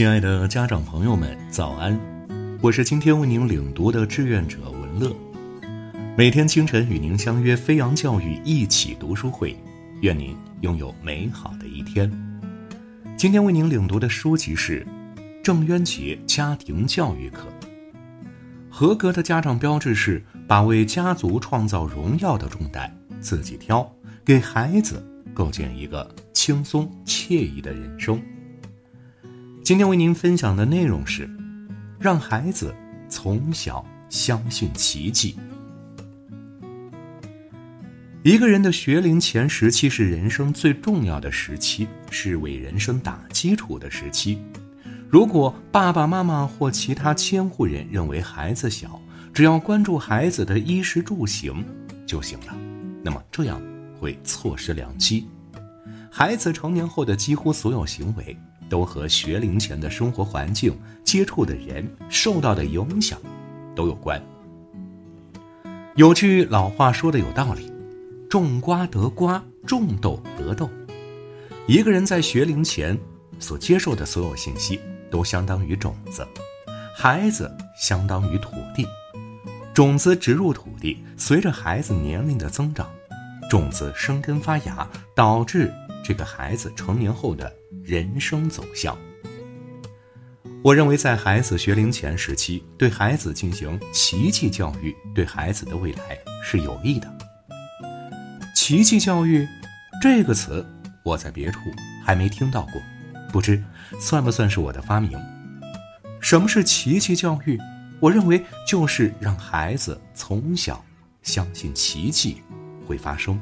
亲爱的家长朋友们，早安！我是今天为您领读的志愿者文乐，每天清晨与您相约飞扬教育一起读书会，愿您拥有美好的一天。今天为您领读的书籍是《郑渊洁家庭教育课》。合格的家长标志是把为家族创造荣耀的重担自己挑，给孩子构建一个轻松惬意的人生。今天为您分享的内容是，让孩子从小相信奇迹。一个人的学龄前时期是人生最重要的时期，是为人生打基础的时期。如果爸爸妈妈或其他监护人认为孩子小，只要关注孩子的衣食住行就行了，那么这样会错失良机。孩子成年后的几乎所有行为。都和学龄前的生活环境、接触的人、受到的影响都有关。有句老话说的有道理：“种瓜得瓜，种豆得豆。”一个人在学龄前所接受的所有信息，都相当于种子；孩子相当于土地。种子植入土地，随着孩子年龄的增长，种子生根发芽，导致这个孩子成年后的。人生走向，我认为在孩子学龄前时期，对孩子进行奇迹教育，对孩子的未来是有益的。奇迹教育这个词，我在别处还没听到过，不知算不算是我的发明？什么是奇迹教育？我认为就是让孩子从小相信奇迹会发生。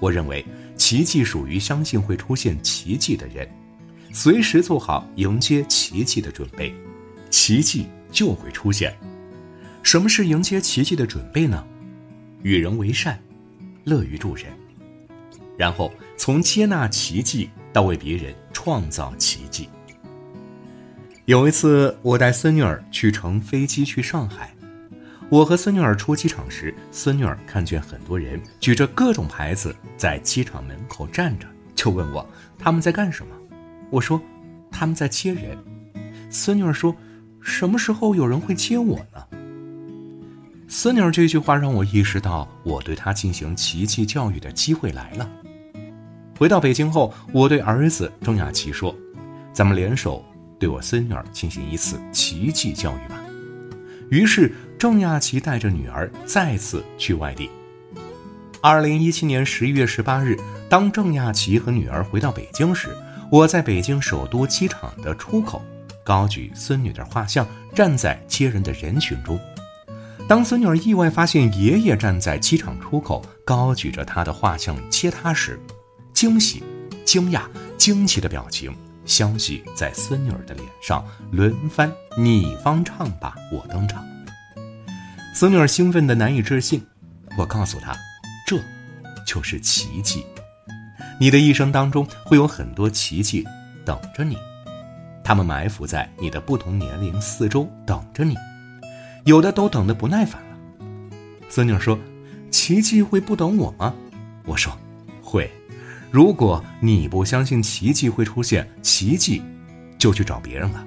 我认为。奇迹属于相信会出现奇迹的人，随时做好迎接奇迹的准备，奇迹就会出现。什么是迎接奇迹的准备呢？与人为善，乐于助人，然后从接纳奇迹到为别人创造奇迹。有一次，我带孙女儿去乘飞机去上海。我和孙女儿出机场时，孙女儿看见很多人举着各种牌子在机场门口站着，就问我他们在干什么。我说他们在接人。孙女儿说：“什么时候有人会接我呢？”孙女儿这句话让我意识到，我对她进行奇迹教育的机会来了。回到北京后，我对儿子郑雅琪说：“咱们联手对我孙女儿进行一次奇迹教育吧。”于是。郑亚琪带着女儿再次去外地。二零一七年十一月十八日，当郑亚琪和女儿回到北京时，我在北京首都机场的出口高举孙女的画像，站在接人的人群中。当孙女儿意外发现爷爷站在机场出口，高举着他的画像接她时，惊喜、惊讶、惊奇的表情相继在孙女儿的脸上轮番。你方唱罢我登场。孙女儿兴奋的难以置信，我告诉她，这，就是奇迹。你的一生当中会有很多奇迹等着你，他们埋伏在你的不同年龄四周等着你，有的都等得不耐烦了。孙女儿说：“奇迹会不等我吗？”我说：“会。如果你不相信奇迹会出现，奇迹就去找别人了。”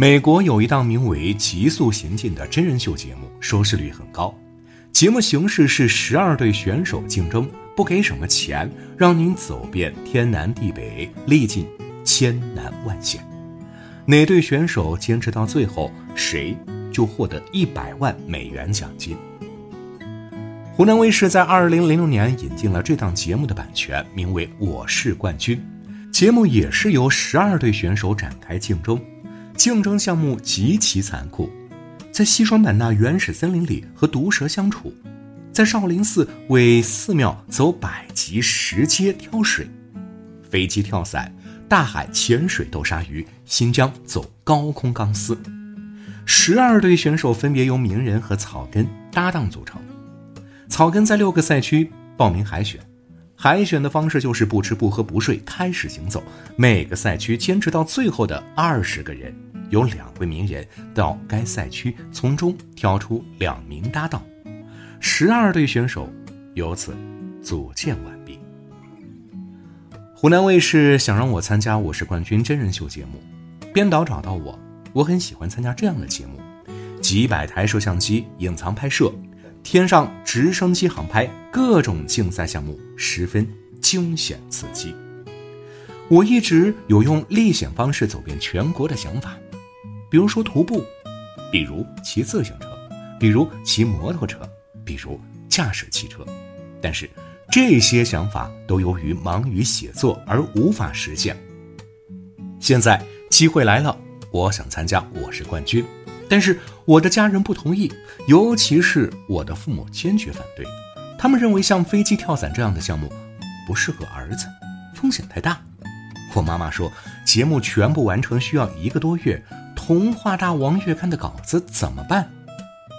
美国有一档名为《极速行进》的真人秀节目，收视率很高。节目形式是十二对选手竞争，不给什么钱，让您走遍天南地北，历尽千难万险。哪对选手坚持到最后，谁就获得一百万美元奖金。湖南卫视在二零零六年引进了这档节目的版权，名为《我是冠军》。节目也是由十二对选手展开竞争。竞争项目极其残酷，在西双版纳原始森林里和毒蛇相处，在少林寺为寺庙走百级石阶挑水，飞机跳伞，大海潜水斗鲨鱼，新疆走高空钢丝。十二队选手分别由鸣人和草根搭档组成，草根在六个赛区报名海选，海选的方式就是不吃不喝不睡开始行走，每个赛区坚持到最后的二十个人。有两位名人到该赛区，从中挑出两名搭档，十二队选手由此组建完毕。湖南卫视想让我参加《我是冠军》真人秀节目，编导找到我，我很喜欢参加这样的节目，几百台摄像机隐藏拍摄，天上直升机航拍，各种竞赛项目十分惊险刺激。我一直有用历险方式走遍全国的想法，比如说徒步，比如骑自行车，比如骑摩托车，比如驾驶汽车，但是。这些想法都由于忙于写作而无法实现。现在机会来了，我想参加《我是冠军》，但是我的家人不同意，尤其是我的父母坚决反对。他们认为像飞机跳伞这样的项目不适合儿子，风险太大。我妈妈说，节目全部完成需要一个多月，《童话大王》月刊的稿子怎么办？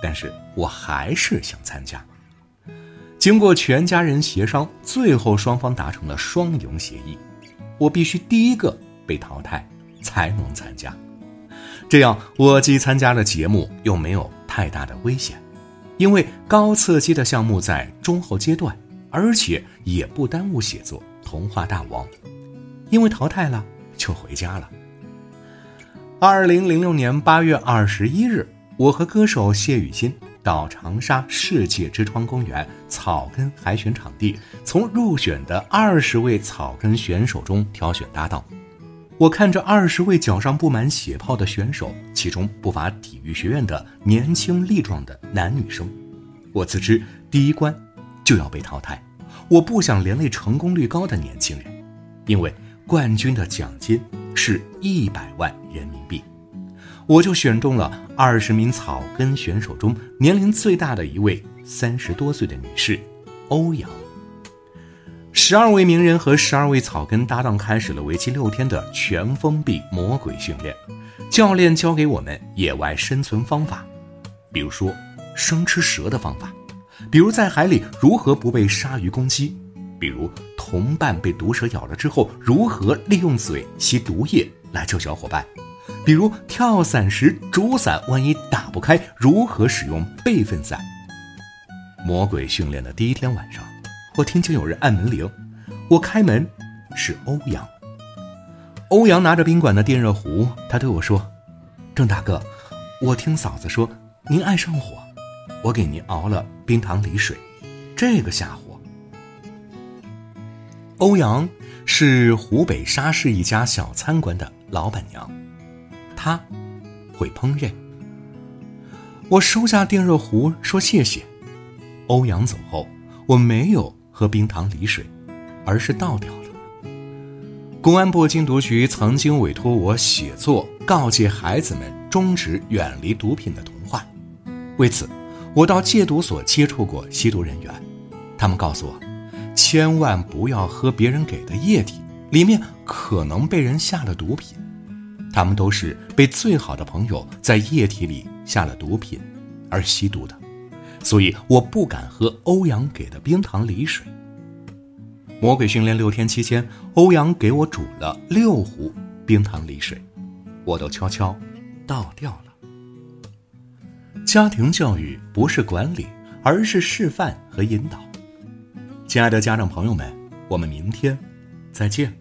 但是我还是想参加。经过全家人协商，最后双方达成了双赢协议。我必须第一个被淘汰，才能参加。这样，我既参加了节目，又没有太大的危险，因为高刺激的项目在中后阶段，而且也不耽误写作《童话大王》。因为淘汰了，就回家了。二零零六年八月二十一日，我和歌手谢雨欣。到长沙世界之窗公园草根海选场地，从入选的二十位草根选手中挑选搭档。我看着二十位脚上布满血泡的选手，其中不乏体育学院的年轻力壮的男女生。我自知第一关就要被淘汰，我不想连累成功率高的年轻人，因为冠军的奖金是一百万人民币。我就选中了二十名草根选手中年龄最大的一位，三十多岁的女士，欧阳。十二位名人和十二位草根搭档开始了为期六天的全封闭魔鬼训练。教练教给我们野外生存方法，比如说生吃蛇的方法，比如在海里如何不被鲨鱼攻击，比如同伴被毒蛇咬了之后如何利用嘴吸毒液来救小伙伴。比如跳伞时，主伞万一打不开，如何使用备份伞？魔鬼训练的第一天晚上，我听见有人按门铃，我开门，是欧阳。欧阳拿着宾馆的电热壶，他对我说：“郑大哥，我听嫂子说您爱上火，我给您熬了冰糖梨水，这个下火。”欧阳是湖北沙市一家小餐馆的老板娘。她会烹饪。我收下电热壶，说谢谢。欧阳走后，我没有喝冰糖梨水，而是倒掉了。公安部禁毒局曾经委托我写作，告诫孩子们终止远离毒品的童话。为此，我到戒毒所接触过吸毒人员，他们告诉我，千万不要喝别人给的液体，里面可能被人下了毒品。他们都是被最好的朋友在液体里下了毒品而吸毒的，所以我不敢喝欧阳给的冰糖梨水。魔鬼训练六天期间，欧阳给我煮了六壶冰糖梨水，我都悄悄倒掉了。家庭教育不是管理，而是示范和引导。亲爱的家长朋友们，我们明天再见。